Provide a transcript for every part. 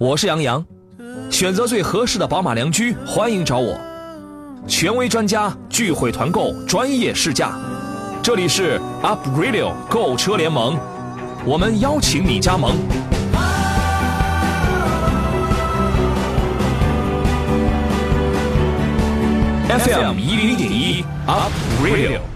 我是杨洋，选择最合适的宝马良驹，欢迎找我。权威专家聚会团购，专业试驾，这里是 Up Radio 购车联盟，我们邀请你加盟。FM 一零点一 Up Radio。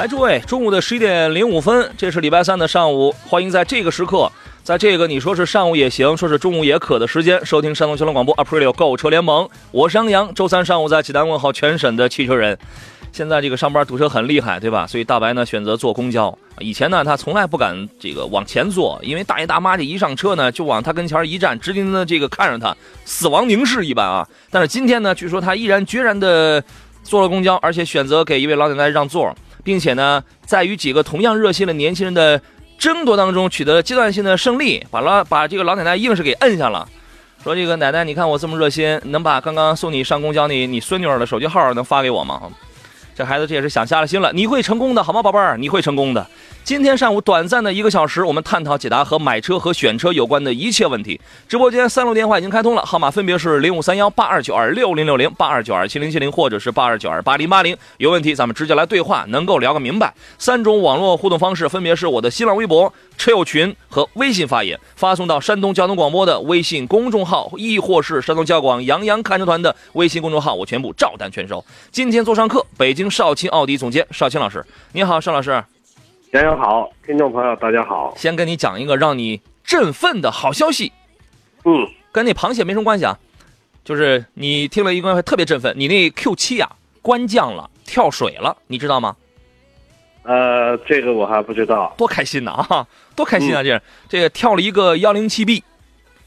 来，诸位，中午的十一点零五分，这是礼拜三的上午，欢迎在这个时刻，在这个你说是上午也行，说是中午也可的时间，收听山东交通广播 Aprilio 购车联盟，我是杨洋。周三上午在济南问候全省的汽车人。现在这个上班堵车很厉害，对吧？所以大白呢选择坐公交。以前呢他从来不敢这个往前坐，因为大爷大妈这一上车呢就往他跟前一站，直盯的这个看着他，死亡凝视一般啊。但是今天呢，据说他毅然决然的坐了公交，而且选择给一位老奶奶让座。并且呢，在与几个同样热心的年轻人的争夺当中，取得了阶段性的胜利，把老把这个老奶奶硬是给摁下了。说这个奶奶，你看我这么热心，能把刚刚送你上公交你你孙女儿的手机号能发给我吗？这孩子这也是想瞎了心了。你会成功的，好吗，宝贝儿？你会成功的。今天上午短暂的一个小时，我们探讨解答和买车和选车有关的一切问题。直播间三路电话已经开通了，号码分别是零五三幺八二九二六零六零、八二九二七零七零，或者是八二九二八零八零。有问题咱们直接来对话，能够聊个明白。三种网络互动方式分别是我的新浪微博车友群和微信发言，发送到山东交通广播的微信公众号，亦或是山东交广杨洋看车团的微信公众号，我全部照单全收。今天做上课，北京少卿奥迪总监少卿老师，你好，邵老师。杨洋好，听众朋友大家好。先跟你讲一个让你振奋的好消息，嗯，跟那螃蟹没什么关系啊，就是你听了一个特别振奋，你那 Q 七啊官降了，跳水了，你知道吗？呃，这个我还不知道。多开心呐啊，多开心啊！这这个跳了一个幺零七 B，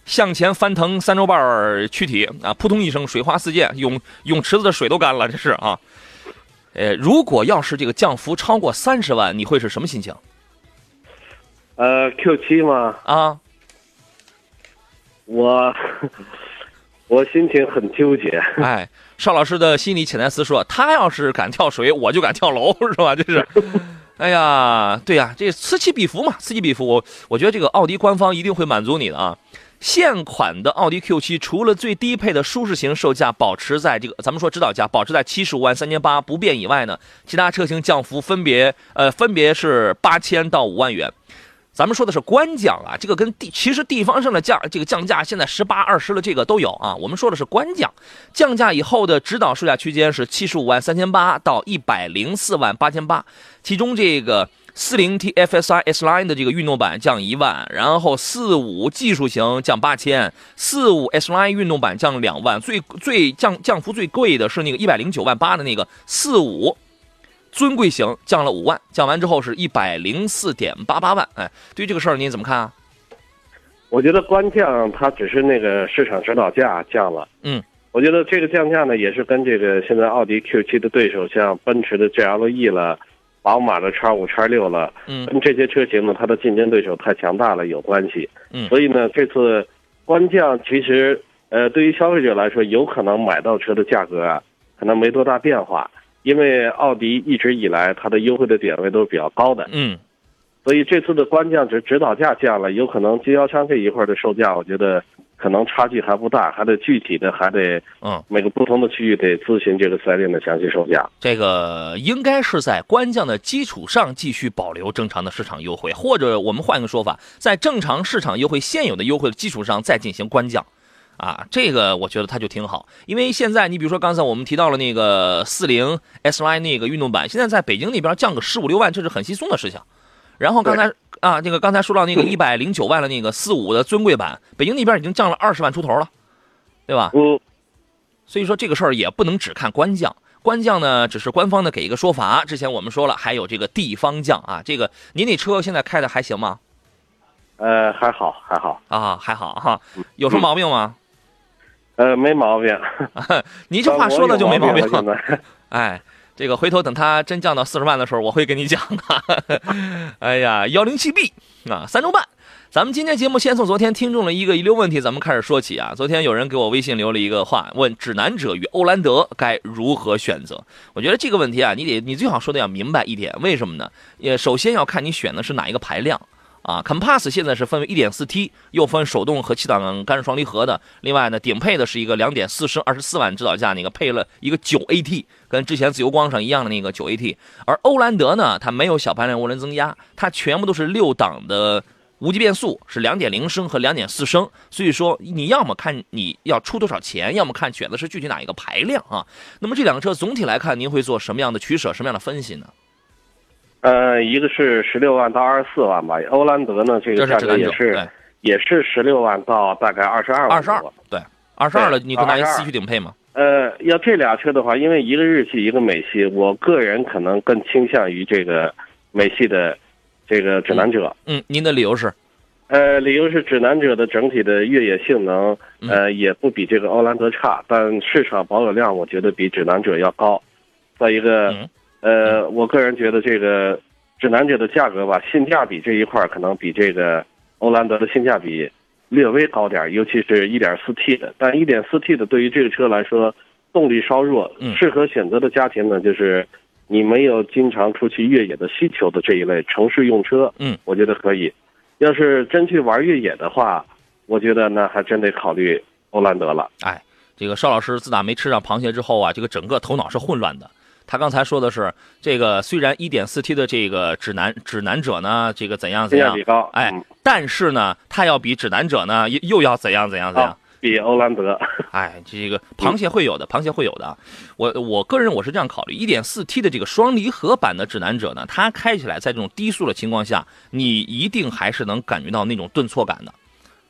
向前翻腾三周半躯体啊，扑通一声水花四溅，泳泳池子的水都干了，这是啊。呃，如果要是这个降幅超过三十万，你会是什么心情？呃，Q 七吗？啊，我 我心情很纠结。哎，邵老师的心理潜台词说，他要是敢跳水，我就敢跳楼，是吧？这是，哎呀，对呀，这此起彼伏嘛，此起彼伏。我我觉得这个奥迪官方一定会满足你的啊。现款的奥迪 Q7 除了最低配的舒适型售价保持在这个咱们说指导价保持在七十五万三千八不变以外呢，其他车型降幅分别呃分别是八千到五万元。咱们说的是官降啊，这个跟地其实地方上的降这个降价现在十八二十的这个都有啊。我们说的是官降，降价以后的指导售价区间是七十五万三千八到一百零四万八千八，其中这个。四零 T FSI S Line 的这个运动版降一万，然后四五技术型降八千，四五 S Line 运动版降两万，最最降降幅最贵的是那个一百零九万八的那个四五尊贵型降了五万，降完之后是一百零四点八八万。哎，对于这个事儿您怎么看啊？我觉得官降它只是那个市场指导价降了。嗯，我觉得这个降价呢也是跟这个现在奥迪 Q 七的对手像奔驰的 GLE 了。宝马的叉五、叉六了，嗯，跟这些车型呢，它的竞争对手太强大了有关系，嗯，所以呢，这次官降其实，呃，对于消费者来说，有可能买到车的价格啊，可能没多大变化，因为奥迪一直以来它的优惠的点位都是比较高的，嗯，所以这次的官降只指导价降了，有可能经销商这一块的售价，我觉得。可能差距还不大，还得具体的还得，嗯，每个不同的区域得咨询这个四 S 店的详细售价。这个应该是在官降的基础上继续保留正常的市场优惠，或者我们换一个说法，在正常市场优惠现有的优惠的基础上再进行官降，啊，这个我觉得它就挺好。因为现在你比如说刚才我们提到了那个四零 S Y 那个运动版，现在在北京那边降个十五六万，这是很稀松的事情。然后刚才。啊，那个刚才说到那个一百零九万的那个四五的尊贵版，北京那边已经降了二十万出头了，对吧？嗯。所以说这个事儿也不能只看官降，官降呢只是官方的给一个说法。之前我们说了，还有这个地方降啊。这个您那车现在开的还行吗？呃，还好，还好啊，还好哈。有什么毛病吗？呃，没毛病。你这话说的就没毛病。现在，哎，这个回头等它真降到四十万的时候，我会跟你讲的。哎呀，幺零七 B 啊，三周半。咱们今天节目先从昨天听众的一个遗留问题，咱们开始说起啊。昨天有人给我微信留了一个话，问指南者与欧蓝德该如何选择。我觉得这个问题啊，你得你最好说的要明白一点，为什么呢？也首先要看你选的是哪一个排量啊。Compass 现在是分为 1.4T，又分手动和七档干式双离合的。另外呢，顶配的是一个2.4升24万指导价那个，配了一个 9AT，跟之前自由光上一样的那个 9AT。而欧蓝德呢，它没有小排量涡轮增压，它全部都是六档的。无级变速是两点零升和两点四升，所以说你要么看你要出多少钱，要么看选的是具体哪一个排量啊。那么这两个车总体来看，您会做什么样的取舍，什么样的分析呢？呃，一个是十六万到二十四万吧，欧蓝德呢这个价格也是也是十六万到大概二十二万。二十二，对，二十二了，你跟拿一个四驱顶配吗？呃，要这俩车的话，因为一个日系，一个美系，我个人可能更倾向于这个美系的。这个指南者，嗯，您的理由是？呃，理由是指南者的整体的越野性能，呃，也不比这个欧蓝德差，但市场保有量我觉得比指南者要高。再一个，呃，我个人觉得这个指南者的价格吧，性价比这一块可能比这个欧蓝德的性价比略微高点，尤其是一点四 T 的。但一点四 T 的对于这个车来说，动力稍弱，适合选择的家庭呢，就是。你没有经常出去越野的需求的这一类城市用车，嗯，我觉得可以。要是真去玩越野的话，我觉得那还真得考虑欧蓝德了。哎，这个邵老师自打没吃上螃蟹之后啊，这个整个头脑是混乱的。他刚才说的是，这个虽然 1.4T 的这个指南指南者呢，这个怎样怎样，哎，但是呢，它要比指南者呢又又要怎样怎样怎样。比欧蓝德，哎，这个螃蟹会有的，螃蟹会有的。我我个人我是这样考虑，一点四 T 的这个双离合版的指南者呢，它开起来在这种低速的情况下，你一定还是能感觉到那种顿挫感的。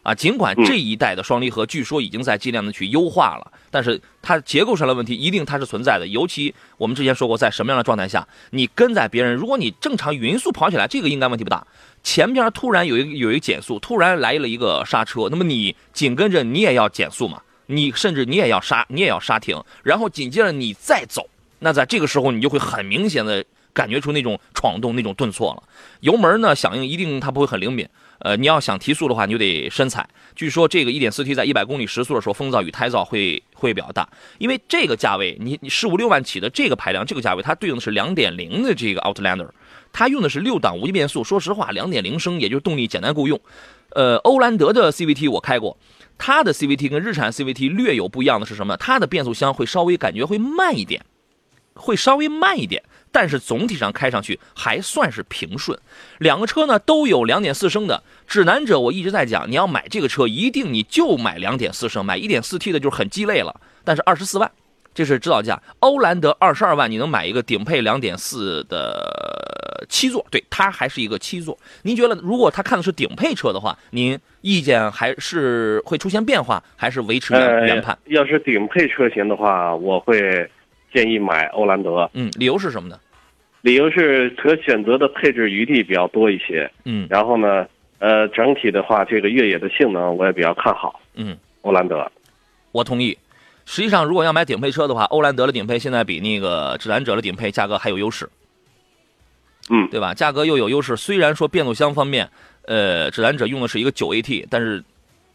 啊，尽管这一代的双离合据说已经在尽量的去优化了，但是它结构上的问题一定它是存在的。尤其我们之前说过，在什么样的状态下，你跟在别人，如果你正常匀速跑起来，这个应该问题不大。前边突然有一有一减速，突然来了一个刹车，那么你紧跟着你也要减速嘛？你甚至你也要刹，你也要刹停，然后紧接着你再走，那在这个时候你就会很明显的感觉出那种闯动、那种顿挫了。油门呢响应一定它不会很灵敏。呃，你要想提速的话，你就得深踩。据说这个 1.4T 在100公里时速的时候，风噪与胎噪会会比较大。因为这个价位，你你十五六万起的这个排量，这个价位，它对应的是2.0的这个 Outlander，它用的是六档无级变速。说实话，2.0升也就是动力简单够用。呃，欧蓝德的 CVT 我开过，它的 CVT 跟日产 CVT 略有不一样的是什么？它的变速箱会稍微感觉会慢一点，会稍微慢一点。但是总体上开上去还算是平顺，两个车呢都有两点四升的指南者，我一直在讲，你要买这个车一定你就买两点四升，买一点四 T 的就很鸡肋了。但是二十四万，这是指导价。欧蓝德二十二万，你能买一个顶配两点四的七座，对，它还是一个七座。您觉得如果他看的是顶配车的话，您意见还是会出现变化，还是维持原原判？要是顶配车型的话，我会。建议买欧蓝德，嗯，理由是什么呢？理由是可选择的配置余地比较多一些，嗯，然后呢，呃，整体的话，这个越野的性能我也比较看好，嗯，欧蓝德，我同意。实际上，如果要买顶配车的话，欧蓝德的顶配现在比那个指南者的顶配价格还有优势，嗯，对吧？价格又有优势。虽然说变速箱方面，呃，指南者用的是一个九 AT，但是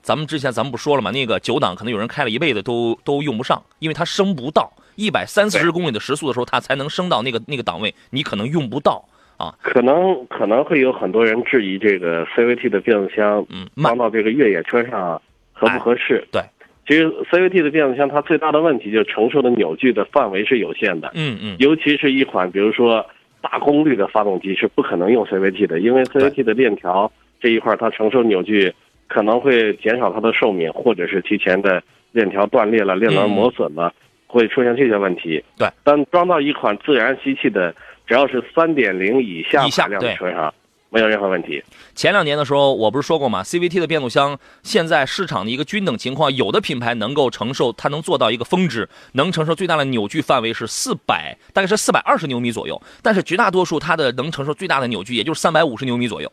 咱们之前咱们不说了吗？那个九档可能有人开了一辈子都都用不上，因为它升不到。一百三四十公里的时速的时候，它才能升到那个那个档位，你可能用不到啊。可能可能会有很多人质疑这个 CVT 的变速箱，嗯，放到这个越野车上合不合适？对，其实 CVT 的变速箱它最大的问题就是承受的扭矩的范围是有限的，嗯嗯，尤其是一款比如说大功率的发动机是不可能用 CVT 的，因为 CVT 的链条这一块它承受扭矩可能会减少它的寿命，或者是提前的链条断裂了、链轮磨损了。会出现这些问题，对。但装到一款自然吸气的，只要是三点零以下排量的车上，没有任何问题。前两年的时候，我不是说过吗？CVT 的变速箱现在市场的一个均等情况，有的品牌能够承受，它能做到一个峰值，能承受最大的扭矩范围是四百，大概是四百二十牛米左右。但是绝大多数它的能承受最大的扭矩，也就是三百五十牛米左右。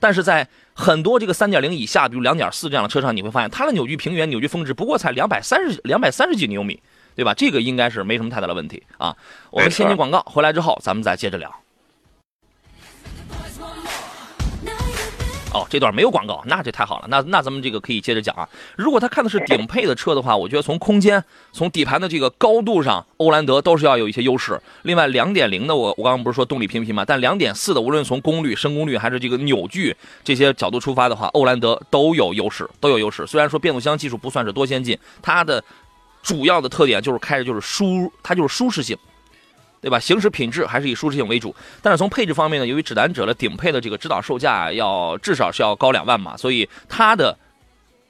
但是在很多这个三点零以下，比如两点四这样的车上，你会发现它的扭矩平原、扭矩峰值不过才两百三十、两百三十几牛米。对吧？这个应该是没什么太大的问题啊。我们先进广告，回来之后咱们再接着聊。哦，这段没有广告，那这太好了。那那咱们这个可以接着讲啊。如果他看的是顶配的车的话，我觉得从空间、从底盘的这个高度上，欧蓝德都是要有一些优势。另外，两点零的我我刚刚不是说动力平平嘛，但两点四的无论从功率、升功率还是这个扭矩这些角度出发的话，欧蓝德都有优势，都有优势。虽然说变速箱技术不算是多先进，它的主要的特点就是开着就是舒，它就是舒适性。对吧？行驶品质还是以舒适性为主，但是从配置方面呢，由于指南者的顶配的这个指导售价要至少是要高两万嘛，所以它的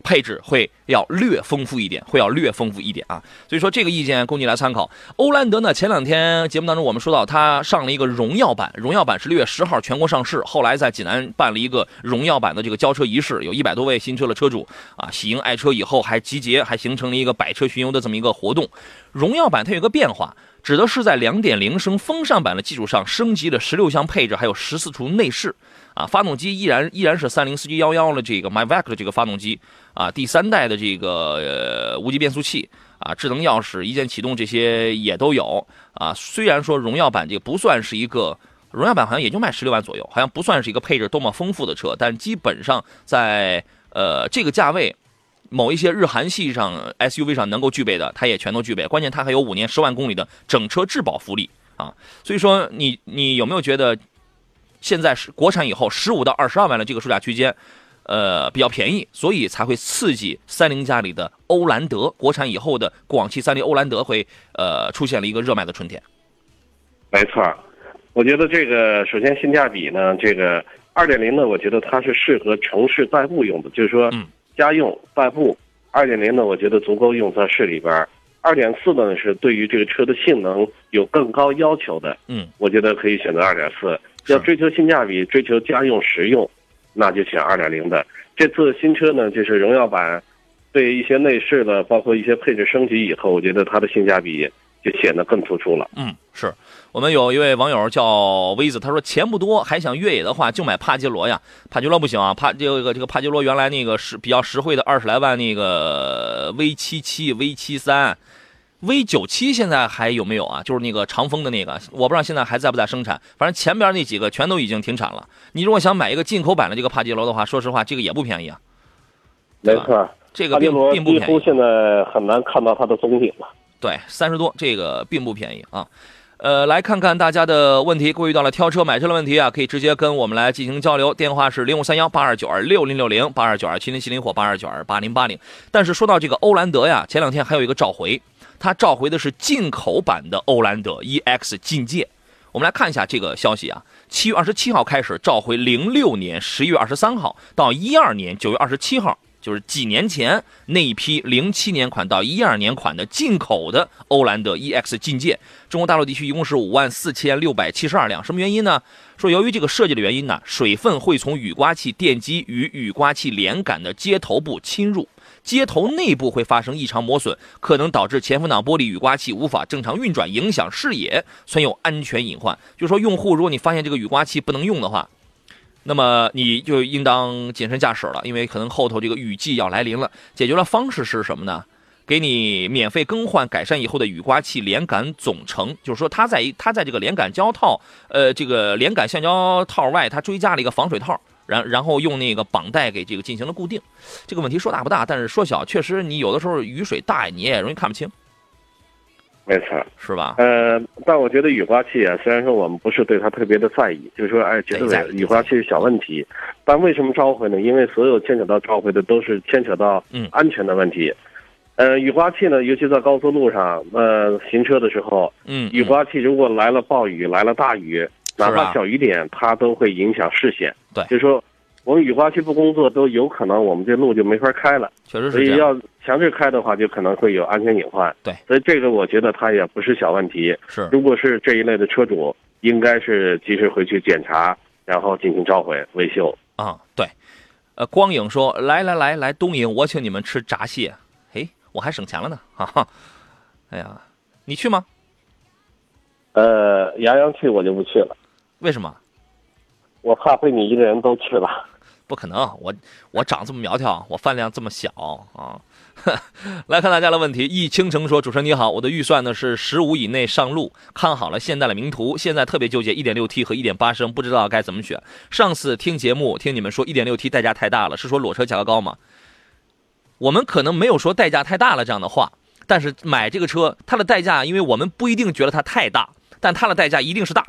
配置会要略丰富一点，会要略丰富一点啊。所以说这个意见供你来参考。欧蓝德呢，前两天节目当中我们说到，它上了一个荣耀版，荣耀版是六月十号全国上市，后来在济南办了一个荣耀版的这个交车仪式，有一百多位新车的车主啊喜迎爱车以后还集结，还形成了一个百车巡游的这么一个活动。荣耀版它有个变化。指的是在2.0升风尚版的基础上升级了十六项配置，还有十四处内饰，啊，发动机依然依然是3 0 4 7 1 1的这个 MyVac 的这个发动机，啊，第三代的这个呃无级变速器，啊，智能钥匙、一键启动这些也都有，啊，虽然说荣耀版这个不算是一个，荣耀版好像也就卖十六万左右，好像不算是一个配置多么丰富的车，但基本上在呃这个价位。某一些日韩系上 SUV 上能够具备的，它也全都具备。关键它还有五年十万公里的整车质保福利啊！所以说，你你有没有觉得现在是国产以后十五到二十二万的这个售价区间，呃，比较便宜，所以才会刺激三菱家里的欧蓝德国产以后的广汽三菱欧蓝德会呃出现了一个热卖的春天。没错，我觉得这个首先性价比呢，这个二点零呢，我觉得它是适合城市代步用的，就是说。嗯家用代步，二点零呢，我觉得足够用在市里边儿。二点四呢是对于这个车的性能有更高要求的，嗯，我觉得可以选择二点四。要追求性价比、追求家用实用，那就选二点零的。这次新车呢，就是荣耀版，对一些内饰的，包括一些配置升级以后，我觉得它的性价比就显得更突出了。嗯，是。我们有一位网友叫威子，他说钱不多，还想越野的话就买帕杰罗呀。帕杰罗不行啊，帕这个这个帕杰罗原来那个是比较实惠的二十来万那个 V 七七、V 七三、V 九七，现在还有没有啊？就是那个长风的那个，我不知道现在还在不在生产。反正前边那几个全都已经停产了。你如果想买一个进口版的这个帕杰罗的话，说实话，这个也不便宜啊。没错，这个并不便宜。几乎现在很难看到它的踪影了。对，三十多，这个并不便宜啊。呃，来看看大家的问题。各位遇到了挑车、买车的问题啊，可以直接跟我们来进行交流。电话是零五三幺八二九二六零六零八二九二七零七零或八二九二八零八零。但是说到这个欧蓝德呀，前两天还有一个召回，它召回的是进口版的欧蓝德 EX 进界。我们来看一下这个消息啊，七月二十七号开始召回，零六年十一月二十三号到一二年九月二十七号。就是几年前那一批零七年款到一二年款的进口的欧蓝德 EX 进界，中国大陆地区一共是五万四千六百七十二辆。什么原因呢？说由于这个设计的原因呢，水分会从雨刮器电机与雨刮器连杆的接头部侵入，接头内部会发生异常磨损，可能导致前风挡玻璃雨刮器无法正常运转，影响视野，存有安全隐患。就是说，用户如果你发现这个雨刮器不能用的话，那么你就应当谨慎驾驶了，因为可能后头这个雨季要来临了。解决的方式是什么呢？给你免费更换、改善以后的雨刮器连杆总成，就是说它在它在这个连杆胶套，呃，这个连杆橡胶套外，它追加了一个防水套，然然后用那个绑带给这个进行了固定。这个问题说大不大，但是说小，确实你有的时候雨水大，你也容易看不清。没错，是吧？呃，但我觉得雨刮器啊，虽然说我们不是对它特别的在意，就是说，哎，觉得雨刮器是小问题，但为什么召回呢？因为所有牵扯到召回的都是牵扯到安全的问题。呃，雨刮器呢，尤其在高速路上，呃，行车的时候，嗯，雨刮器如果来了暴雨，来了大雨，哪怕小雨点，它都会影响视线。对，就是说。我们雨刮器不工作，都有可能我们这路就没法开了。确实是所以要强制开的话，就可能会有安全隐患。对，所以这个我觉得它也不是小问题。是，如果是这一类的车主，应该是及时回去检查，然后进行召回维修。啊，对。呃，光影说：“来来来来，东营，我请你们吃闸蟹。”哎，我还省钱了呢，哈哈。哎呀，你去吗？呃，杨洋去我就不去了。为什么？我怕被你一个人都去了。不可能，我我长这么苗条，我饭量这么小啊。来看大家的问题，易倾城说：“主持人你好，我的预算呢是十五以内上路，看好了现代的名图，现在特别纠结一点六 T 和一点八升，不知道该怎么选。上次听节目听你们说一点六 T 代价太大了，是说裸车价格高吗？我们可能没有说代价太大了这样的话，但是买这个车它的代价，因为我们不一定觉得它太大，但它的代价一定是大。”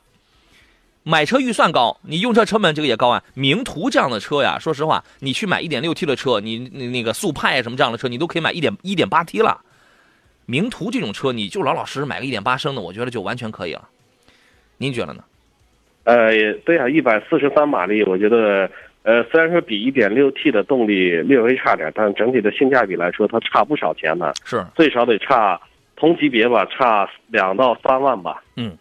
买车预算高，你用车成本这个也高啊。名图这样的车呀，说实话，你去买一点六 T 的车，你那那个速派什么这样的车，你都可以买一点一点八 T 了。名图这种车，你就老老实实买个一点八升的，我觉得就完全可以了。您觉得呢？呃，对啊，一百四十三马力，我觉得，呃，虽然说比一点六 T 的动力略微差点，但整体的性价比来说，它差不少钱呢。是，最少得差同级别吧，差两到三万吧。嗯。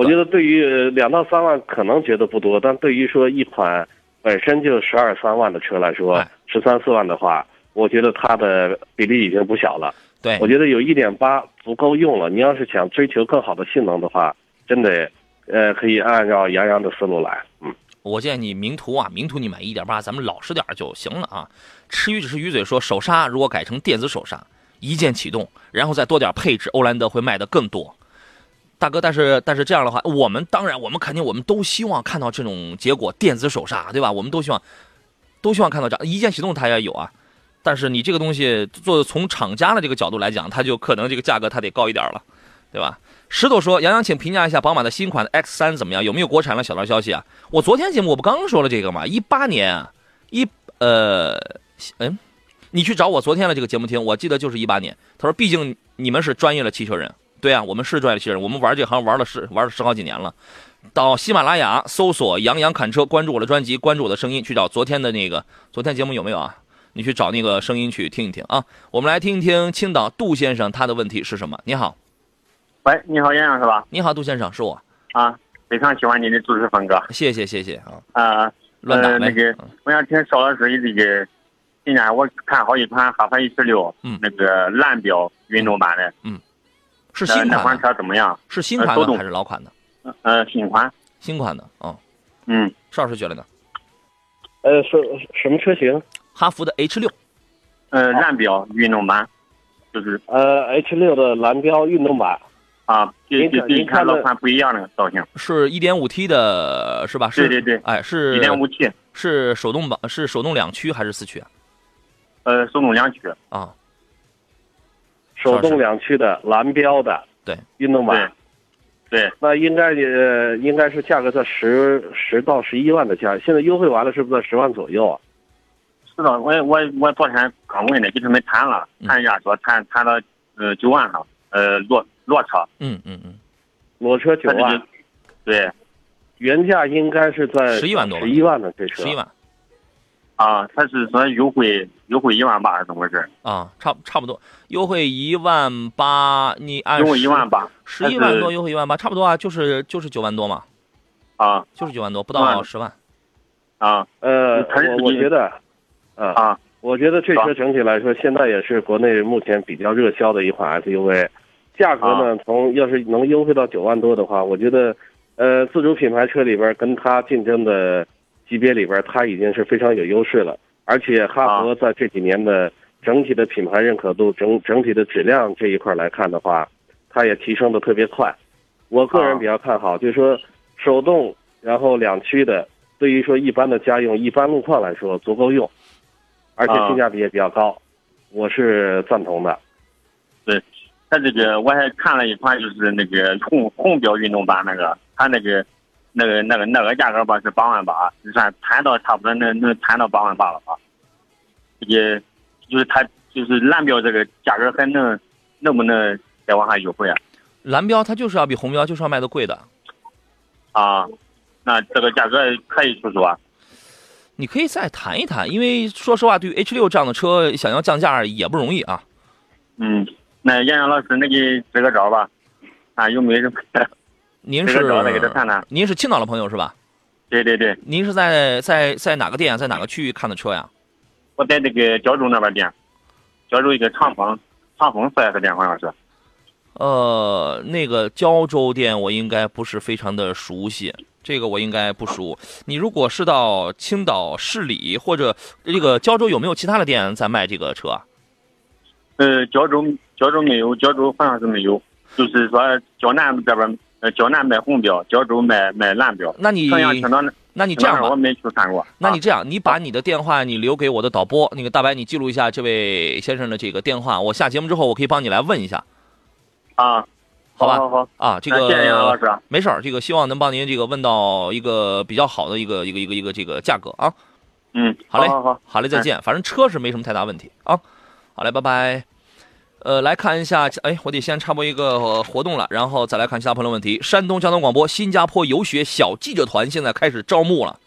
我觉得对于两到三万可能觉得不多，但对于说一款本身就十二三万的车来说，十三四万的话，我觉得它的比例已经不小了。对，我觉得有一点八足够用了。你要是想追求更好的性能的话，真得，呃，可以按照杨洋的思路来。嗯，我建议你名图啊，名图你买一点八，咱们老实点就行了啊。吃鱼只是鱼嘴说，手刹如果改成电子手刹，一键启动，然后再多点配置，欧蓝德会卖的更多。大哥，但是但是这样的话，我们当然我们肯定我们都希望看到这种结果，电子手刹，对吧？我们都希望都希望看到这一键启动，它也有啊。但是你这个东西做从厂家的这个角度来讲，它就可能这个价格它得高一点了，对吧？石头说：“杨洋，请评价一下宝马的新款的 X 三怎么样？有没有国产的小道消息啊？”我昨天节目我不刚说了这个吗？一八年一呃嗯，你去找我昨天的这个节目听，我记得就是一八年。他说：“毕竟你们是专业的汽车人。”对啊，我们是专业汽车人，我们玩这行玩了十玩了十好几年了。到喜马拉雅搜索“杨洋侃车”，关注我的专辑，关注我的声音，去找昨天的那个昨天节目有没有啊？你去找那个声音去听一听啊。我们来听一听青岛杜先生他的问题是什么？你好，喂，你好，杨洋是吧？你好，杜先生，是我啊，非常喜欢你的主持风格，谢谢谢谢啊啊，乱打那个，我想听邵老师的这个，今年我看好一款哈弗 H 六，嗯，那个蓝标运动版的，嗯。是新款那款车怎么样？是新款的还是老款的？呃，新款。新款的啊。嗯。邵老师觉得呢？呃，是什么车型？哈弗的 H 六。呃，蓝标运动版，就是呃 H 六的蓝标运动版。啊，跟跟一看老款不一样的造型。是一点五 T 的，是吧？是。对对对。哎，是。一点五 T。是手动版？是手动两驱还是四驱啊？呃，手动两驱。啊。手动两驱的蓝标的，对。运动版，对，那应该呃应该是价格在十十到十一万的价，现在优惠完了是不是在十万左右啊？是的，我我我昨天刚问的，跟他们谈了，谈一下说谈谈到呃九万上，呃裸裸车，嗯嗯嗯，裸车九万，对，原价应该是在十一万多，十一万的这车，十一万。啊，他是说优惠优惠一万八是怎么回事？啊，差差不多优惠一万八，你按优惠一万八，十一万多优惠一万八，差不多啊，就是就是九万多嘛。啊，就是九万多，不到十万。啊，呃，我我觉得，啊，我觉得这车整体来说，现在也是国内目前比较热销的一款 SUV，价格呢，从要是能优惠到九万多的话，我觉得，呃，自主品牌车里边跟它竞争的。级别里边，它已经是非常有优势了，而且哈弗在这几年的整体的品牌认可度、整整体的质量这一块来看的话，它也提升的特别快。我个人比较看好，就是说手动然后两驱的，对于说一般的家用、一般路况来说足够用，而且性价比也比较高，我是赞同的。对，它这个我还看了一款，就是那个红红标运动版那个，它那个。那个那个那个价格吧是八万八，就算谈到差不多能能谈到八万八了吧？也就是它就是蓝标这个价格还能能不能再往下优惠啊？蓝标它就是要比红标就是要卖的贵的。啊，那这个价格可以出手啊？你可以再谈一谈，因为说实话，对于 H 六这样的车，想要降价也不容易啊。嗯，那杨洋老师，那你支个招吧？啊，有没有什么？您是您是青岛的朋友是吧？对对对。您是在在在哪个店，在哪个区域看的车呀？我在那个胶州那边店，胶州一个长风长风四 S 店好像是。呃，那个胶州店我应该不是非常的熟悉。这个我应该不熟。你如果是到青岛市里或者这个胶州，有没有其他的店在卖这个车啊？呃，胶州胶州没有，胶州好像是没有，就是说胶南这边，呃，胶南卖红标，胶州卖卖蓝标。那你那那你这样吧，我没去看过。啊那你这样，你把你的电话你留给我的导播，那个大白，你记录一下这位先生的这个电话，我下节目之后我可以帮你来问一下，啊，好吧？好好，啊，这个谢谢杨老个师。没事儿，这个希望能帮您这个问到一个比较好的一个一个一个一个这个价格啊。嗯，好嘞好嘞，再见。反正车是没什么太大问题啊。好嘞，拜拜。呃，来看一下，哎，我得先插播一个、呃活动了，然后再来看其他朋友问题。山东交通广播新加坡游学小记者团现在开始招募了，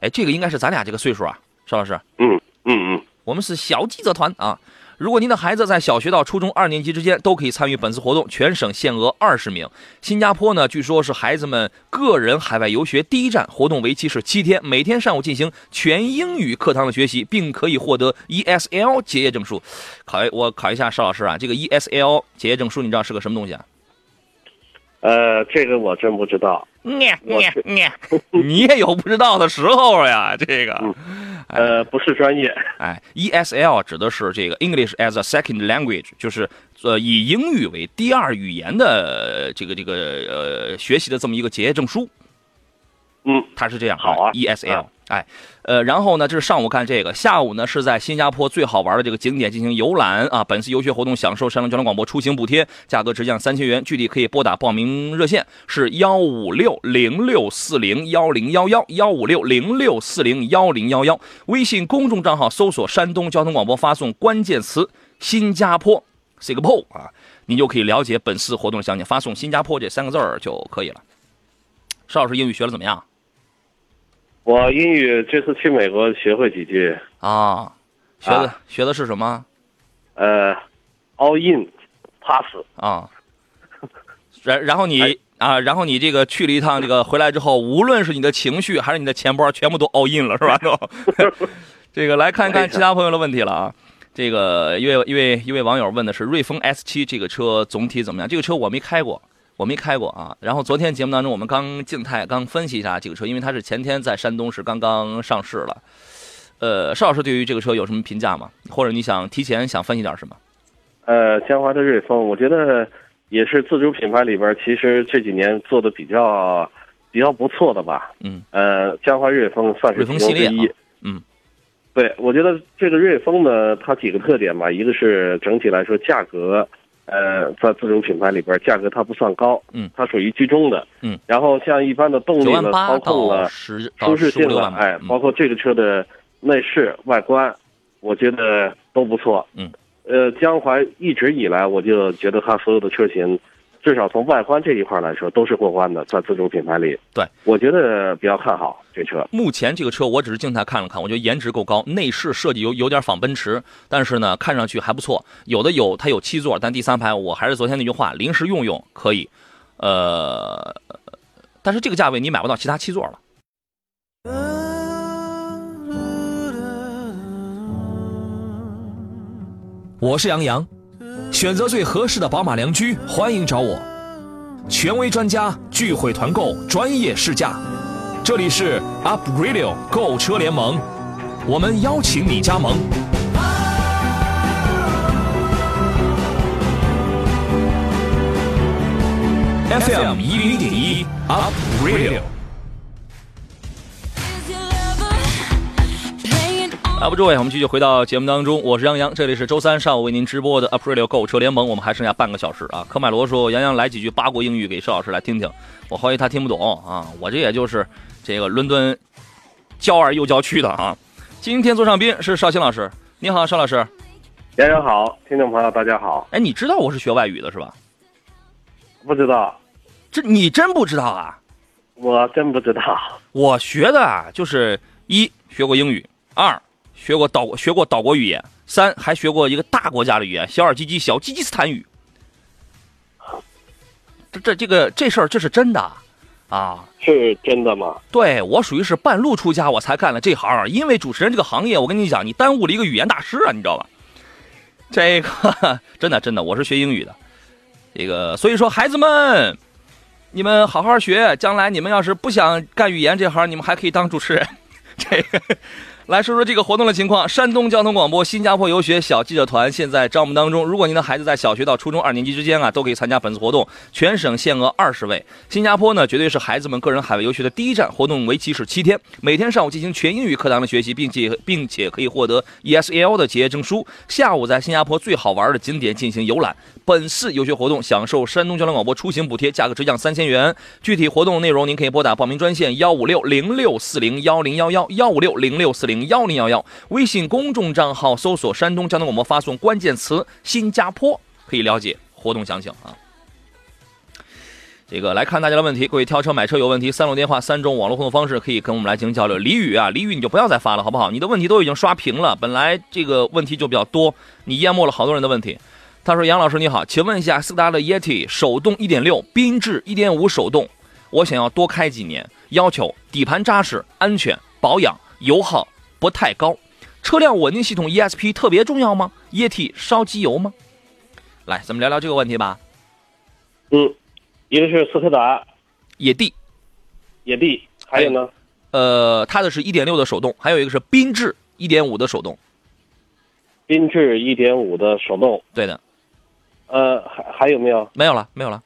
哎，这个应该是咱俩这个岁数啊，邵老师，嗯嗯嗯，我们是小记者团啊。如果您的孩子在小学到初中二年级之间都可以参与本次活动，全省限额二十名。新加坡呢，据说是孩子们个人海外游学第一站，活动为期是七天，每天上午进行全英语课堂的学习，并可以获得 ESL 结业证书。考一我考一下邵老师啊，这个 ESL 结业证书你知道是个什么东西啊？呃，这个我真不知道。你你你你也有不知道的时候呀，这个。嗯呃，不是专业。哎，ESL 指的是这个 English as a Second Language，就是呃以英语为第二语言的呃这个这个呃学习的这么一个结业证书，嗯，它是这样好啊，ESL，啊哎，呃，然后呢，这是上午看这个，下午呢是在新加坡最好玩的这个景点进行游览啊。本次游学活动享受山东交通广播出行补贴，价格直降三千元，具体可以拨打报名热线是幺五六零六四零幺零幺幺幺五六零六四零幺零幺幺。微信公众账号搜索山东交通广播，发送关键词“新加坡 s i n g a p o 啊，您就可以了解本次活动的详情。发送“新加坡”这三个字儿就可以了。邵老师英语学的怎么样我英语这次去美国学会几句，啊？学的、啊学的是什么呃，all in pass，啊？然然后你、哎啊，然后你这个去了一趟，这个回来之后，无论是你的情绪还是你的钱包，全部都 all in 了，是吧？都 这个来看一看其他朋友的问题了啊。这个一位一位一位网友问的是瑞风 S 七这个车总体怎么样？这个车我没开过，我没开过啊。然后昨天节目当中我们刚静态刚分析一下这个车，因为它是前天在山东是刚刚上市了。呃，邵老师对于这个车有什么评价吗？或者你想提前想分析点什么？呃，江淮的瑞风，我觉得也是自主品牌里边，其实这几年做的比较比较不错的吧。嗯，呃，江淮瑞风算是瑞风系列啊。嗯，对，我觉得这个瑞风呢，它几个特点吧，一个是整体来说价格，呃，在自主品牌里边价格它不算高，嗯，它属于居中的，嗯，然后像一般的动力呢，操控到呢，十舒适性呢，六万吧。哎，嗯包括这个车的内饰、外观，我觉得都不错。嗯，呃，江淮一直以来，我就觉得它所有的车型，至少从外观这一块来说，都是过关的，在自主品牌里。对，我觉得比较看好这车。目前这个车我只是静态看了看，我觉得颜值够高，内饰设计有有点仿奔驰，但是呢，看上去还不错。有的有它有七座，但第三排我还是昨天那句话，临时用用可以。呃，但是这个价位你买不到其他七座了。我是杨洋，选择最合适的宝马良驹，欢迎找我。权威专家聚会团购专业试驾，这里是 Up Radio 购车联盟，我们邀请你加盟。FM 一零一点一 Up Radio。啊，不，诸位，我们继续回到节目当中，我是杨洋，这里是周三上午为您直播的 Aprilio 购车联盟，我们还剩下半个小时啊。科迈罗说，杨洋来几句八国英语给邵老师来听听，我怀疑他听不懂啊，我这也就是这个伦敦教二又教区的啊。今天座上宾是邵鑫老师，你好，邵老师。杨洋好，听众朋友大家好。哎，你知道我是学外语的是吧？不知道，这你真不知道啊？我真不知道。我学的啊，就是一学过英语，二学过岛学过岛国语言，三还学过一个大国家的语言——小尔基基小吉吉斯坦语。这这这个这事儿这是真的啊！是真的吗？对我属于是半路出家，我才干了这行。因为主持人这个行业，我跟你讲，你耽误了一个语言大师啊，你知道吧？这个 真的真的，我是学英语的。这个所以说，孩子们，你们好好学，将来你们要是不想干语言这行，你们还可以当主持人。这个。来说说这个活动的情况。山东交通广播新加坡游学小记者团现在招募当中，如果您的孩子在小学到初中二年级之间啊，都可以参加本次活动，全省限额二十位。新加坡呢，绝对是孩子们个人海外游学的第一站。活动为期是七天，每天上午进行全英语课堂的学习，并且并且可以获得 ESL 的结业证书。下午在新加坡最好玩的景点进行游览。本次游学活动享受山东交通广播出行补贴，价格直降三千元。具体活动内容您可以拨打报名专线幺五六零六四零幺零幺幺幺五六零六四零零幺零幺幺，微信公众账号搜索山东交通广播，发送关键词新加坡，可以了解活动详情啊。这个来看大家的问题，各位挑车买车有问题，三路电话三种网络互动方式可以跟我们来进行交流。李宇啊，李宇你就不要再发了好不好？你的问题都已经刷屏了，本来这个问题就比较多，你淹没了好多人的问题。他说：“杨老师你好，请问一下，斯达的 Yeti 手动1.6，缤智1.5手动，我想要多开几年，要求底盘扎实、安全、保养、油耗不太高，车辆稳定系统 ESP 特别重要吗？Yeti 烧机油吗？来，咱们聊聊这个问题吧。嗯，一个是斯柯达野地，野地，还有呢？呃，它的是一点六的手动，还有一个是缤智一点五的手动。缤智一点五的手动，对的。”呃，还还有没有？没有了，没有了。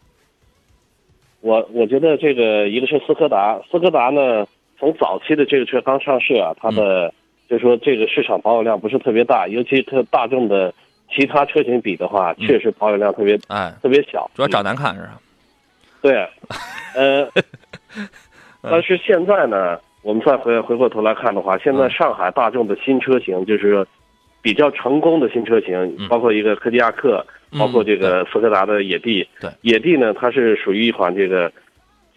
我我觉得这个一个是斯柯达，斯柯达呢，从早期的这个车刚上市啊，它的就说这个市场保有量不是特别大，尤其它大众的其他车型比的话，确实保有量特别哎特别小，主要长难看是吧？对，呃，但是现在呢，我们再回回过头来看的话，现在上海大众的新车型就是比较成功的新车型，包括一个科迪亚克。包括这个斯柯达的野地，对野地呢，它是属于一款这个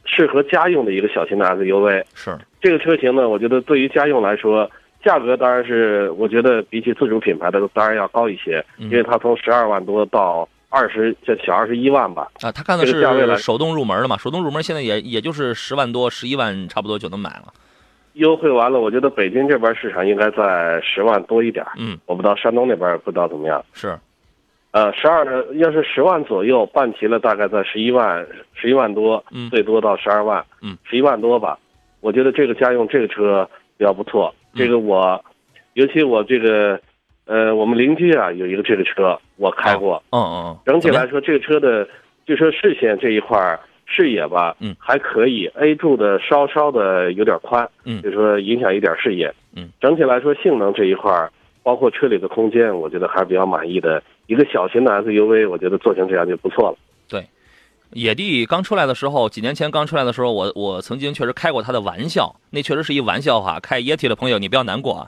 适合家用的一个小型的 SUV。是这个车型呢，我觉得对于家用来说，价格当然是我觉得比起自主品牌的当然要高一些，因为它从十二万多到二十这小二十一万吧。啊，他看的是手动入门的嘛？手动入门现在也也就是十万多、十一万差不多就能买了。优惠完了，我觉得北京这边市场应该在十万多一点。嗯，我不知道山东那边不知道怎么样。是。呃，十二要是十万左右办齐了，大概在十一万、十一万多，嗯，最多到十二万，嗯，十一万多吧。我觉得这个家用这个车比较不错。这个我，尤其我这个，呃，我们邻居啊有一个这个车，我开过，嗯嗯，整体来说这个车的，就说视线这一块视野吧，嗯，还可以，A 柱的稍稍的有点宽，嗯，就说影响一点视野，嗯，整体来说性能这一块包括车里的空间，我觉得还是比较满意的。一个小型的 SUV，我觉得做成这样就不错了。对，野地刚出来的时候，几年前刚出来的时候，我我曾经确实开过他的玩笑，那确实是一玩笑话。开 Yeti 的朋友，你不要难过啊，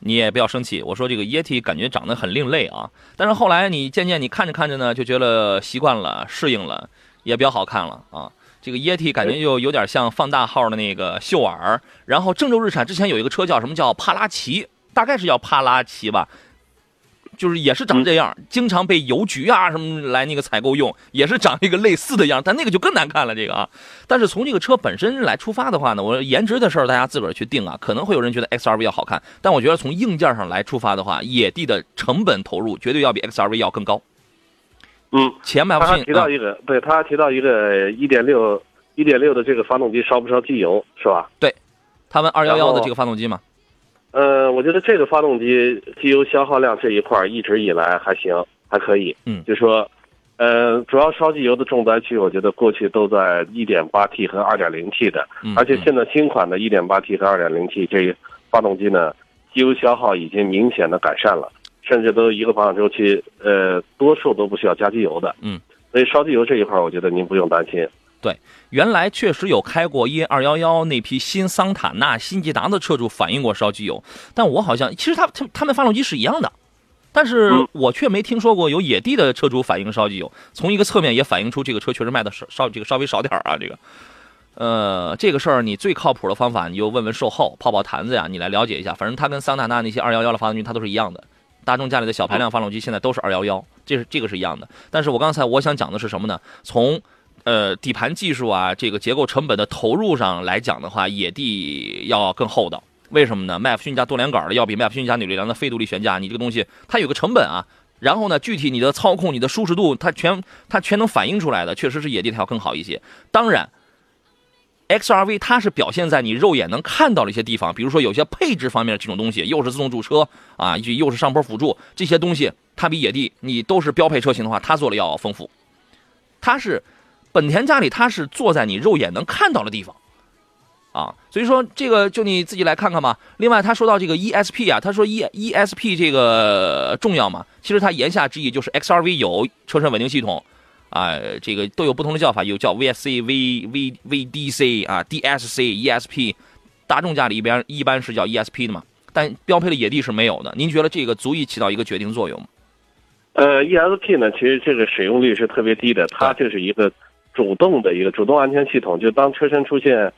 你也不要生气。我说这个 Yeti 感觉长得很另类啊，但是后来你渐渐你看着看着呢，就觉得习惯了，适应了，也比较好看了啊。这个 Yeti 感觉就有点像放大号的那个秀尔。然后郑州日产之前有一个车叫什么叫帕拉奇，大概是叫帕拉奇吧。就是也是长这样，经常被邮局啊什么来那个采购用，也是长一个类似的样，但那个就更难看了。这个啊，但是从这个车本身来出发的话呢，我颜值的事儿大家自个儿去定啊。可能会有人觉得 XRV 要好看，但我觉得从硬件上来出发的话，野地的成本投入绝对要比 XRV 要更高。嗯，钱买不起。他提到一个，对他提到一个一点六一点六的这个发动机烧不烧机油是吧？对，他问二幺幺的这个发动机嘛。呃，我觉得这个发动机机油消耗量这一块一直以来还行，还可以。嗯，就说，呃，主要烧机油的重灾区，我觉得过去都在 1.8T 和 2.0T 的，而且现在新款的 1.8T 和 2.0T 这发动机呢，机油消耗已经明显的改善了，甚至都一个保养周期，呃，多数都不需要加机油的。嗯，所以烧机油这一块，我觉得您不用担心。对，原来确实有开过 E 二幺幺那批新桑塔纳、新捷达的车主反映过烧机油，但我好像其实他他他们发动机是一样的，但是我却没听说过有野地的车主反映烧机油。从一个侧面也反映出这个车确实卖的少少这个稍微少点啊。这个，呃，这个事儿你最靠谱的方法，你就问问售后泡泡坛子呀，你来了解一下。反正它跟桑塔纳那些二幺幺的发动机它都是一样的，大众家里的小排量发动机现在都是二幺幺，这是这个是一样的。但是我刚才我想讲的是什么呢？从呃，底盘技术啊，这个结构成本的投入上来讲的话，野地要更厚道。为什么呢？麦弗逊加多连杆的要比麦弗逊加扭力梁的非独立悬架，你这个东西它有个成本啊。然后呢，具体你的操控、你的舒适度，它全它全能反映出来的，确实是野地它要更好一些。当然，XRV 它是表现在你肉眼能看到的一些地方，比如说有些配置方面的这种东西，又是自动驻车啊，又是上坡辅助这些东西，它比野地你都是标配车型的话，它做的要丰富。它是本田家里，它是坐在你肉眼能看到的地方。啊，所以说这个就你自己来看看吧。另外，他说到这个 ESP 啊，他说 E ESP 这个重要吗？其实他言下之意就是 XRV 有车身稳定系统，啊，这个都有不同的叫法，有叫 VSC、V V VDC 啊、DSC、ESP。大众家里一边一般是叫 ESP 的嘛，但标配的野地是没有的。您觉得这个足以起到一个决定作用吗？呃，ESP 呢，其实这个使用率是特别低的，它就是一个主动的一个主动安全系统，就当车身出现。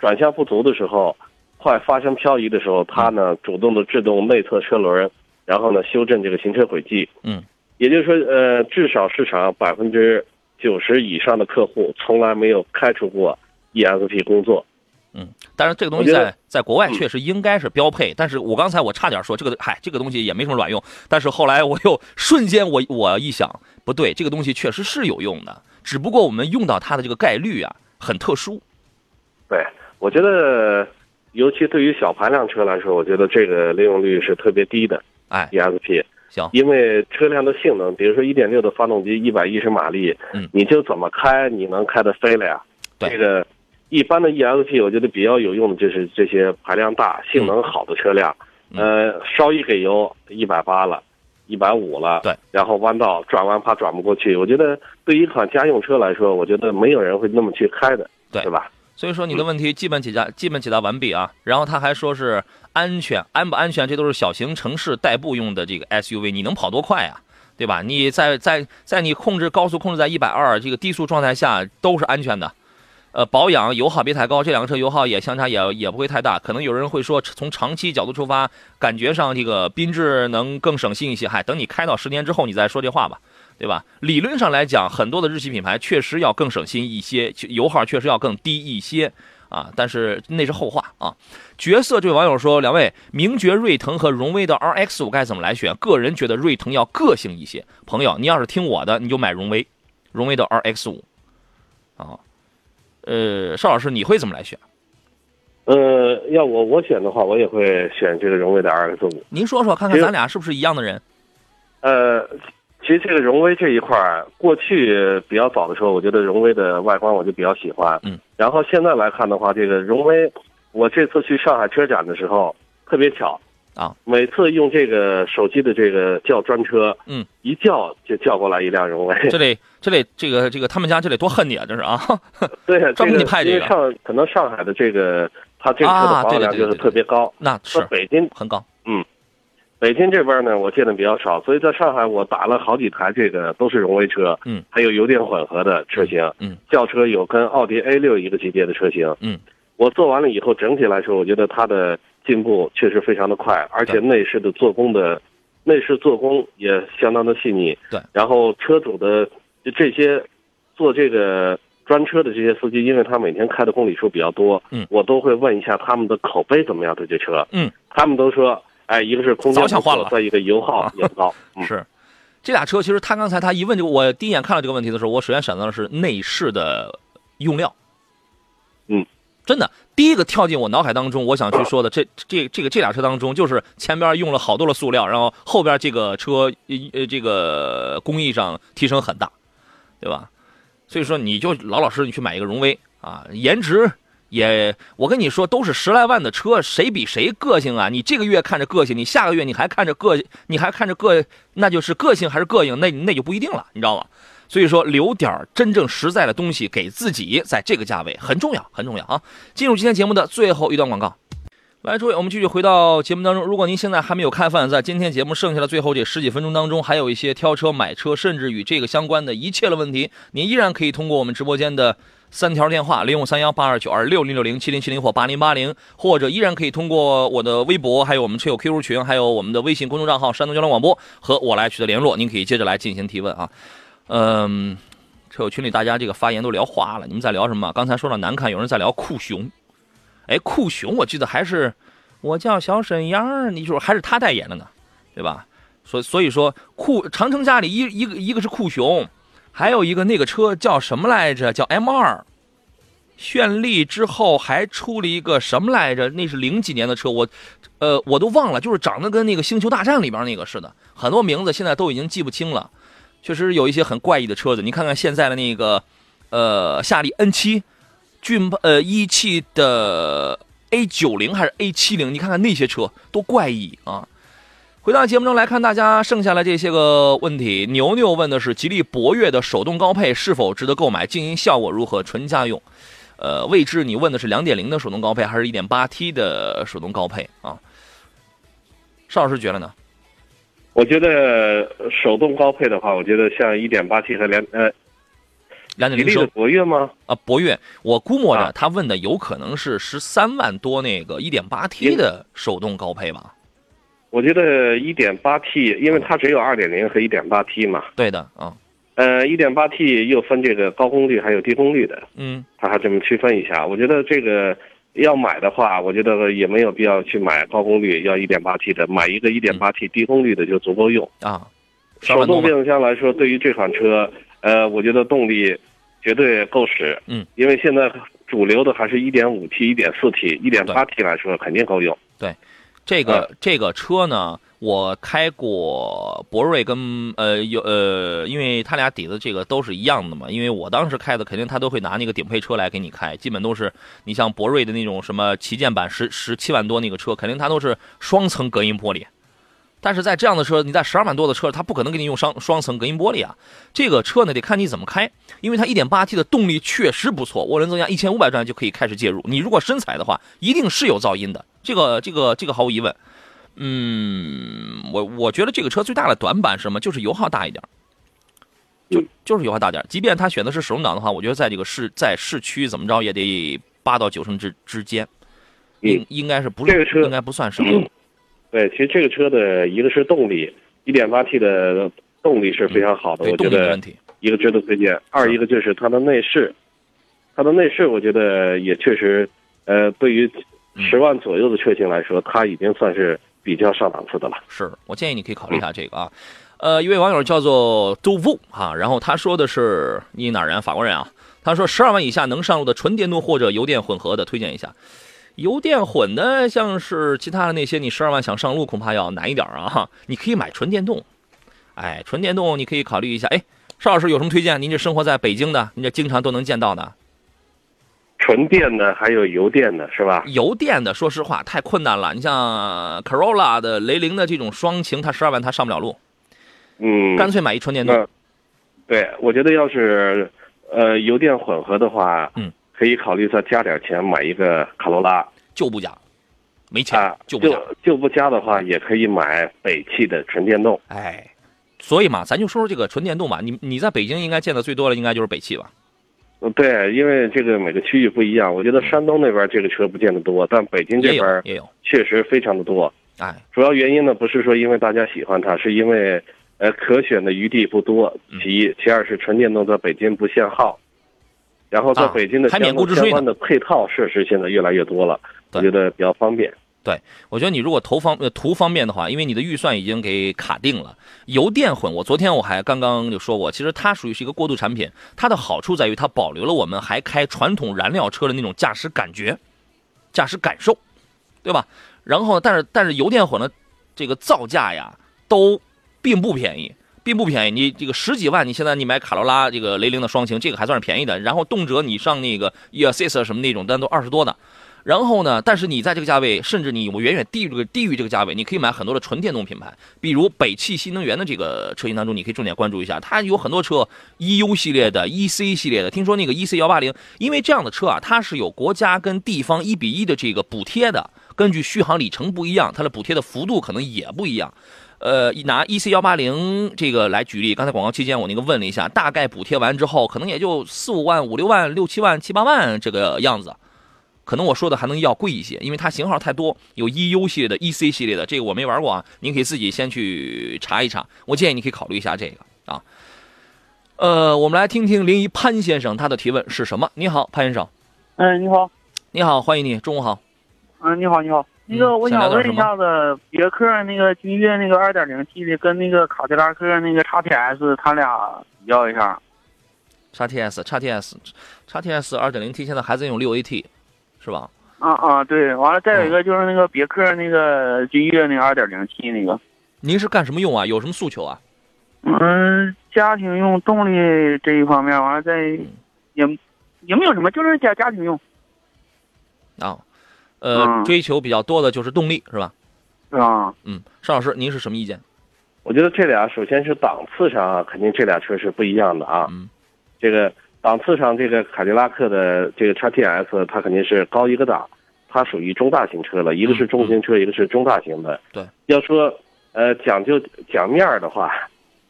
转向不足的时候，快发生漂移的时候，它呢主动的制动内侧车轮，然后呢修正这个行车轨迹。嗯，也就是说，呃，至少市场百分之九十以上的客户从来没有开除过 ESP 工作。嗯，当然这个东西在在国外确实应该是标配，但是我刚才我差点说这个，嗨，这个东西也没什么卵用。但是后来我又瞬间我我一想，不对，这个东西确实是有用的，只不过我们用到它的这个概率啊很特殊。对。我觉得，尤其对于小排量车来说，我觉得这个利用率是特别低的。哎，ESP 行，因为车辆的性能，比如说一点六的发动机，一百一十马力，嗯，你就怎么开，你能开得飞了呀？对，这个一般的 ESP，我觉得比较有用的就是这些排量大、性能好的车辆。呃，稍一给油，一百八了，一百五了，对，然后弯道转弯怕转不过去。我觉得对于一款家用车来说，我觉得没有人会那么去开的，对，对吧？所以说你的问题基本解答基本解答完毕啊，然后他还说是安全安不安全，这都是小型城市代步用的这个 SUV，你能跑多快啊？对吧？你在在在你控制高速控制在一百二这个低速状态下都是安全的，呃，保养油耗别太高，这两个车油耗也相差也也不会太大。可能有人会说从长期角度出发，感觉上这个缤智能更省心一些。嗨，等你开到十年之后你再说这话吧。对吧？理论上来讲，很多的日系品牌确实要更省心一些，油耗确实要更低一些啊。但是那是后话啊。角色这位网友说：“两位，名爵锐腾和荣威的 RX 五该怎么来选？个人觉得锐腾要个性一些。朋友，你要是听我的，你就买荣威，荣威的 RX 五。呃，邵老师，你会怎么来选？呃，要我我选的话，我也会选这个荣威的 RX 五。您说说看看，咱俩是不是一样的人？呃。”其实这个荣威这一块儿，过去比较早的时候，我觉得荣威的外观我就比较喜欢。嗯。然后现在来看的话，这个荣威，我这次去上海车展的时候，特别巧啊，每次用这个手机的这个叫专车，嗯，一叫就叫过来一辆荣威。这里这里这个这个他们家这得多恨你啊！这是啊。对，专门你派这个。上可能上海的这个，它这个车的保有量就是特别高。那是。北京很高。嗯。北京这边呢，我见的比较少，所以在上海我打了好几台，这个都是荣威车，嗯，还有油电混合的车型，嗯，轿车有跟奥迪 A 六一个级别的车型，嗯，我做完了以后，整体来说，我觉得它的进步确实非常的快，而且内饰的做工的，内饰做工也相当的细腻，对，然后车主的这些做这个专车的这些司机，因为他每天开的公里数比较多，嗯，我都会问一下他们的口碑怎么样，对这车，嗯，他们都说。哎，一个是空间换了，再一个油耗也不高。是，这俩车其实他刚才他一问这个，我第一眼看到这个问题的时候，我首先想到的是内饰的用料。嗯，真的，第一个跳进我脑海当中，我想去说的，这这这个这俩车当中，就是前边用了好多的塑料，然后后边这个车呃呃这个工艺上提升很大，对吧？所以说你就老老实实你去买一个荣威啊，颜值。也，我跟你说，都是十来万的车，谁比谁个性啊？你这个月看着个性，你下个月你还看着个，你还看着个，那就是个性还是个性，那那就不一定了，你知道吗？所以说，留点真正实在的东西给自己，在这个价位很重要，很重要啊！进入今天节目的最后一段广告，来，诸位，我们继续回到节目当中。如果您现在还没有开饭，在今天节目剩下的最后这十几分钟当中，还有一些挑车、买车，甚至与这个相关的一切的问题，您依然可以通过我们直播间的。三条电话：零五三幺八二九二六零六零七零七零或八零八零，或者依然可以通过我的微博，还有我们车友 QQ 群，还有我们的微信公众账号“山东交通广播”和我来取得联络。您可以接着来进行提问啊。嗯，车友群里大家这个发言都聊花了，你们在聊什么？刚才说到难看，有人在聊酷熊。哎，酷熊，我记得还是我叫小沈阳，你说还是他代言的呢，对吧？所所以说酷长城家里一一个一个是酷熊。还有一个那个车叫什么来着？叫 M 二，绚丽之后还出了一个什么来着？那是零几年的车，我，呃，我都忘了，就是长得跟那个《星球大战》里边那个似的，很多名字现在都已经记不清了。确实有一些很怪异的车子，你看看现在的那个，呃，夏利 N 七，骏呃一汽的 A 九零还是 A 七零，你看看那些车多怪异啊！回到节目中来看，大家剩下来这些个问题。牛牛问的是吉利博越的手动高配是否值得购买，静音效果如何，纯家用。呃，未知你问的是两点零的手动高配还是一点八 T 的手动高配啊？邵老师觉得呢？我觉得手动高配的话，我觉得像一点八 T 和两呃，两点零升博越吗？啊，博越，我估摸着他问的有可能是十三万多那个一点八 T 的手动高配吧？我觉得一点八 T，因为它只有二点零和一点八 T 嘛。对的，啊。呃，一点八 T 又分这个高功率还有低功率的，嗯，它还这么区分一下。我觉得这个要买的话，我觉得也没有必要去买高功率要一点八 T 的，买一个一点八 T 低功率的就足够用啊。手动变速箱来说，对于这款车，呃，我觉得动力绝对够使，嗯，因为现在主流的还是一点五 T、一点四 T、一点八 T 来说肯定够用。对，这个这个车呢。我开过博瑞跟呃有呃，因为他俩底子这个都是一样的嘛。因为我当时开的，肯定他都会拿那个顶配车来给你开，基本都是你像博瑞的那种什么旗舰版十十七万多那个车，肯定它都是双层隔音玻璃。但是在这样的车，你在十二万多的车，它不可能给你用双双层隔音玻璃啊。这个车呢，得看你怎么开，因为它一点八 T 的动力确实不错，涡轮增压一千五百转就可以开始介入。你如果深踩的话，一定是有噪音的，这个这个这个毫无疑问。嗯，我我觉得这个车最大的短板是什么？就是油耗大一点，就就是油耗大点。即便它选的是手动挡的话，我觉得在这个市在市区怎么着也得八到九升之之间，应应该是不是这个车应该不算什么。对，其实这个车的一个是动力，一点八 T 的动力是非常好的，我觉得一个值得推荐。二一个就是它的内饰，它的内饰我觉得也确实，呃，对于十万左右的车型来说，它已经算是。比较上档次的了，是我建议你可以考虑一下这个啊，呃，一位网友叫做杜 vũ 啊，然后他说的是你哪人？法国人啊，他说十二万以下能上路的纯电动或者油电混合的推荐一下，油电混的像是其他的那些，你十二万想上路恐怕要难一点啊哈，你可以买纯电动，哎，纯电动你可以考虑一下，哎，邵老师有什么推荐？您这生活在北京的，您这经常都能见到的。纯电的还有油电的是吧？油电的，说实话太困难了。你像 Corolla 的、雷凌的这种双擎，它十二万它上不了路。嗯，干脆买一纯电动。对，我觉得要是呃油电混合的话，嗯，可以考虑再加点钱买一个卡罗拉。就不加，没钱就不加。就不加的话，也可以买北汽的纯电动。哎，所以嘛，咱就说说这个纯电动吧。你你在北京应该见的最多的应该就是北汽吧？对，因为这个每个区域不一样，我觉得山东那边这个车不见得多，但北京这边也有，确实非常的多。哎，主要原因呢，不是说因为大家喜欢它，是因为呃可选的余地不多。其一，其二是纯电动在北京不限号，然后在北京的相关的配套设施现在越来越多了，我觉得比较方便。对，我觉得你如果投方呃图方便的话，因为你的预算已经给卡定了，油电混，我昨天我还刚刚就说过，其实它属于是一个过渡产品，它的好处在于它保留了我们还开传统燃料车的那种驾驶感觉、驾驶感受，对吧？然后，但是但是油电混的这个造价呀，都并不便宜，并不便宜。你这个十几万，你现在你买卡罗拉这个雷凌的双擎，这个还算是便宜的，然后动辄你上那个 e s s 什么那种，但都二十多的。然后呢？但是你在这个价位，甚至你我远远低于这个低于这个价位，你可以买很多的纯电动品牌，比如北汽新能源的这个车型当中，你可以重点关注一下，它有很多车，EU 系列的、EC 系列的。听说那个 EC 幺八零，因为这样的车啊，它是有国家跟地方一比一的这个补贴的，根据续航里程不一样，它的补贴的幅度可能也不一样。呃，拿 EC 幺八零这个来举例，刚才广告期间我那个问了一下，大概补贴完之后，可能也就四五万、五六万、六七万、七八万这个样子。可能我说的还能要贵一些，因为它型号太多，有 EU 系列的、EC 系列的，这个我没玩过啊，您可以自己先去查一查。我建议你可以考虑一下这个啊。呃，我们来听听临沂潘先生他的提问是什么？你好，潘先生。嗯，你好。你好，欢迎你，中午好。嗯，你好，你好。那个，我想问一下子，别克那个君越那个 2.0T 的跟那个卡迪拉克那个 XTS，他俩比较一下。XTS，XTS，XTS 2.0T 现在还在用六 AT，是吧？啊啊，对，完了再有一个就是那个别克那个君越那个二点零 T 那个，您是干什么用啊？有什么诉求啊？嗯，家庭用动力这一方面，完了再也也没有什么，就是家家庭用。啊，呃，嗯追求比较多的就是动力，是吧？是啊？嗯，邵老师，您是什么意见？我觉得这俩首先是档次上啊，肯定这俩车是不一样的啊。嗯这个档次上，这个凯迪拉克的这个 x TS 它肯定是高一个档，它属于中大型车了，一个是中型车，一个是中大型的。对，要说呃讲究讲面儿的话，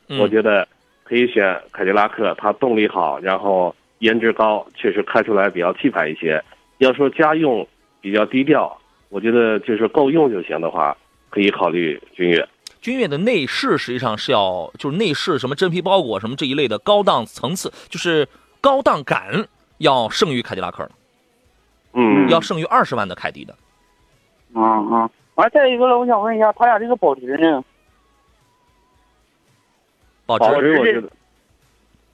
嗯 我觉得可以选凯迪拉克，它动力好，然后颜值高，确实开出来比较气派一些。要说家用比较低调，我觉得就是够用就行的话，可以考虑君越。君越的内饰实际上是要，就是内饰什么真皮包裹什么这一类的高档层次，就是高档感要胜于凯迪拉克的，嗯，要胜于二十万的凯迪的。啊啊！完了再一个了，我想问一下，他俩这个保值呢？保保值值我觉得。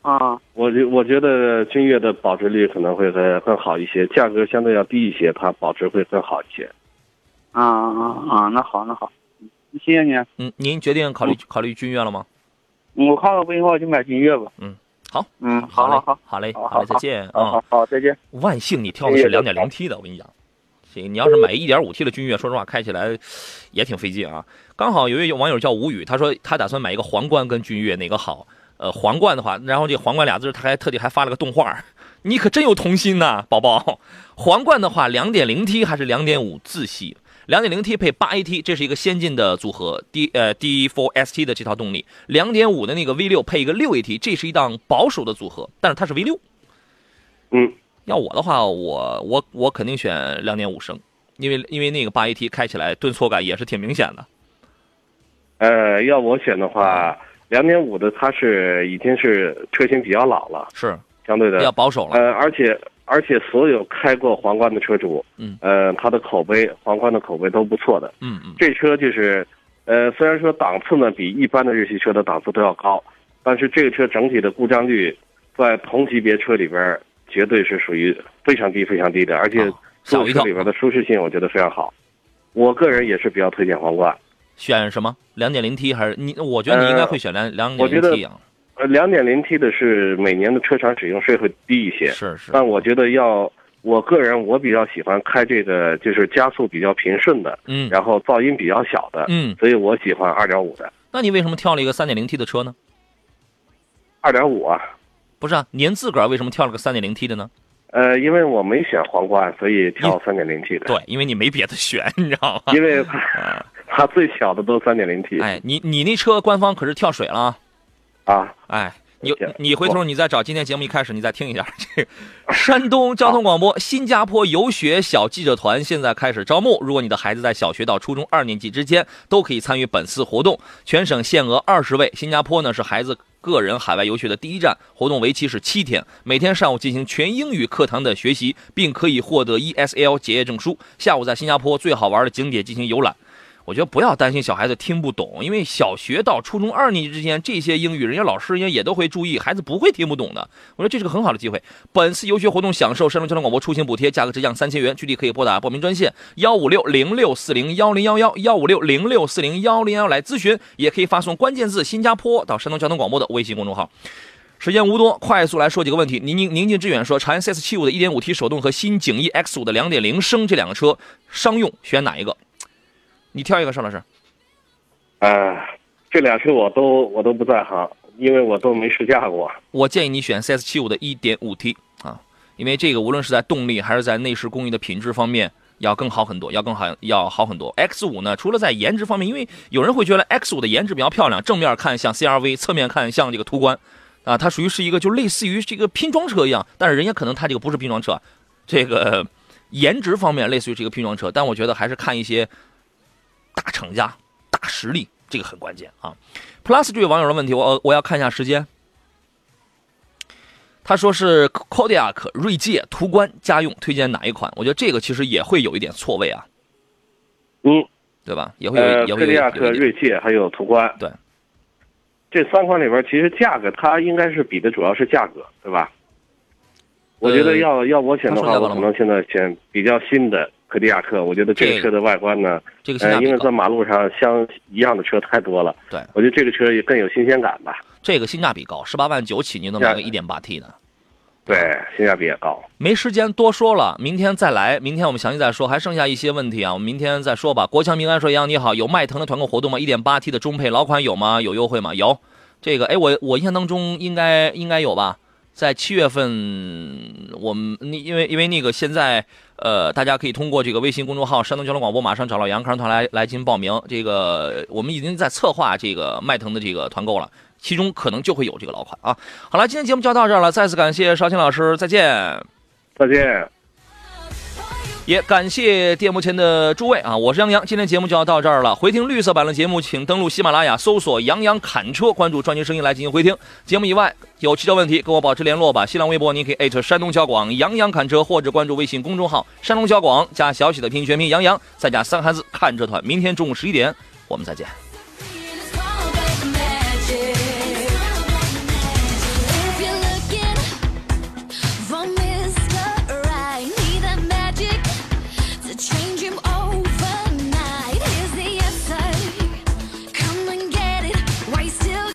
啊我觉我觉得君越的保值率可能会更更好一些，价格相对要低一些，它保值会更好一些。啊啊啊！那好那好，嗯谢谢你。嗯，您决定考虑考虑君越了吗？我看看不行的话，我就买君越吧。嗯，好，嗯，好嘞好好，嘞，好好嘞，再见啊好好！好，再见。万幸你挑的是两点零 T 的，我跟你讲，行，你要是买一点五 T 的君越，说实话开起来也挺费劲啊。刚好有一位网友叫吴宇，他说他打算买一个皇冠跟君越哪个好？呃，皇冠的话，然后这皇冠俩字他还特地还发了个动画，你可真有童心呐，宝宝。皇冠的话，两点零 T 还是两点五自吸？两点零 T 配八 AT，这是一个先进的组合，D 呃 D4 ST 的这套动力。两点五的那个 V 六配一个六 AT，这是一档保守的组合，但是它是 V 六。嗯，要我的话，我我我肯定选两点五升，因为因为那个八 AT 开起来顿挫感也是挺明显的。呃，要我选的话，两点五的它是已经是车型比较老了，是相对比较，保守了。呃，而且而且所有开过皇冠的车主，嗯，呃，他的口碑皇冠的口碑都不错的。嗯嗯，这车就是，呃，虽然说档次呢比一般的日系车的档次都要高，但是这个车整体的故障率在同级别车里边绝对是属于非常低非常低的，而且坐车里边的舒适性我觉得非常好。我个人也是比较推荐皇冠。选什么？两点零 T 还是你？我觉得你应该会选两两点零 T 啊。呃，两点零 T 的是每年的车船使用税会低一些，是是，但我觉得要我个人我比较喜欢开这个就是加速比较平顺的，嗯然后噪音比较小的，嗯，所以我喜欢二点五的。那你为什么挑了一个三点零 T 的车呢？二点五啊，不是啊，您自个儿为什么挑了个三点零 T 的呢？呃，因为我没选皇冠，所以挑三点零 T 的。对，因为你没别的选，你知道吗？因为 它最小的都三点零 T 哎，你你那车官方可是跳水了啊！啊。哎，你你回头你再找今天节目一开始你再听一下这个山东交通广播新加坡游学小记者团现在开始招募，如果你的孩子在小学到初中二年级之间都可以参与本次活动，全省限额二十位。新加坡呢是孩子个人海外游学的第一站，活动为期是七天，每天上午进行全英语课堂的学习，并可以获得 ESL 结业证书。下午在新加坡最好玩的景点进行游览。我觉得不要担心小孩子听不懂，因为小学到初中二年级之间这些英语，人家老师人家也都会注意，孩子不会听不懂的。我说这是个很好的机会。本次游学活动享受山东交通广播出行补贴，价格直降三千元，具体可以拨打报名专线幺五六零六四零幺零幺幺幺五六零六四零幺零幺来咨询，也可以发送关键字“新加坡”到山东交通广播的微信公众号。时间无多，快速来说几个问题。宁宁宁静致远说，长安 CS 七五的 1.5T 手动和新景逸 X 五的2.0升这两个车商用选哪一个？你挑一个，邵老师。呃，这俩车我都我都不在行，因为我都没试驾过。我建议你选 CS 七五的 1.5T 啊，因为这个无论是在动力还是在内饰工艺的品质方面要更好很多，要更好要好很多。X 五呢，除了在颜值方面，因为有人会觉得 X 五的颜值比较漂亮，正面看像 CRV，侧面看像这个途观，啊，它属于是一个就类似于这个拼装车一样，但是人家可能它这个不是拼装车，这个颜值方面类似于这个拼装车，但我觉得还是看一些大厂家、大实力，这个很关键啊。Plus 这位网友的问题，我我要看一下时间。他说是 Kodiak、锐界、途观家用，推荐哪一款？我觉得这个其实也会有一点错位啊，嗯，对吧？也会有，呃，也会有科迪亚克、有一点锐界还有途观，对，这三款里边，其实价格它应该是比的主要是价格，对吧？我觉得呃要要我选的话，我可能现在选比较新的科迪亚克。我觉得这这个个车的外观呢，这个性价呃，因为在，马路上相一样的车太多了，对，我觉得这个车也更有新鲜感吧。这个性价比高，十八万九起你能买个一点八 T 的。对，性价比也高。没时间多说了，明天再来。明天我们详细再说，还剩下一些问题啊，我们明天再说吧。国强民安说：“杨你好，有迈腾的团购活动吗？一点八 T 的中配老款有吗？有优惠吗？有。这个，哎，我我印象当中应该应该有吧，在七月份，我们你因为因为那个现在呃，大家可以通过这个微信公众号“山东交通广播”，马上找到杨康团来来进行报名。这个我们已经在策划这个迈腾的这个团购了，其中可能就会有这个老款啊。好了，今天节目就到这儿了，再次感谢邵青老师，再见。再见。也感谢电幕前的诸位啊，我是杨洋，今天节目就要到这儿了。回听绿色版的节目，请登录喜马拉雅搜索“杨洋侃车”，关注专辑声音来进行回听。节目以外有汽车问题跟我保持联络吧。新浪微博您可以艾特山东交广杨洋侃车，或者关注微信公众号山东交广加小喜的拼音全拼杨洋，再加三个汉字看车团。明天中午十一点我们再见。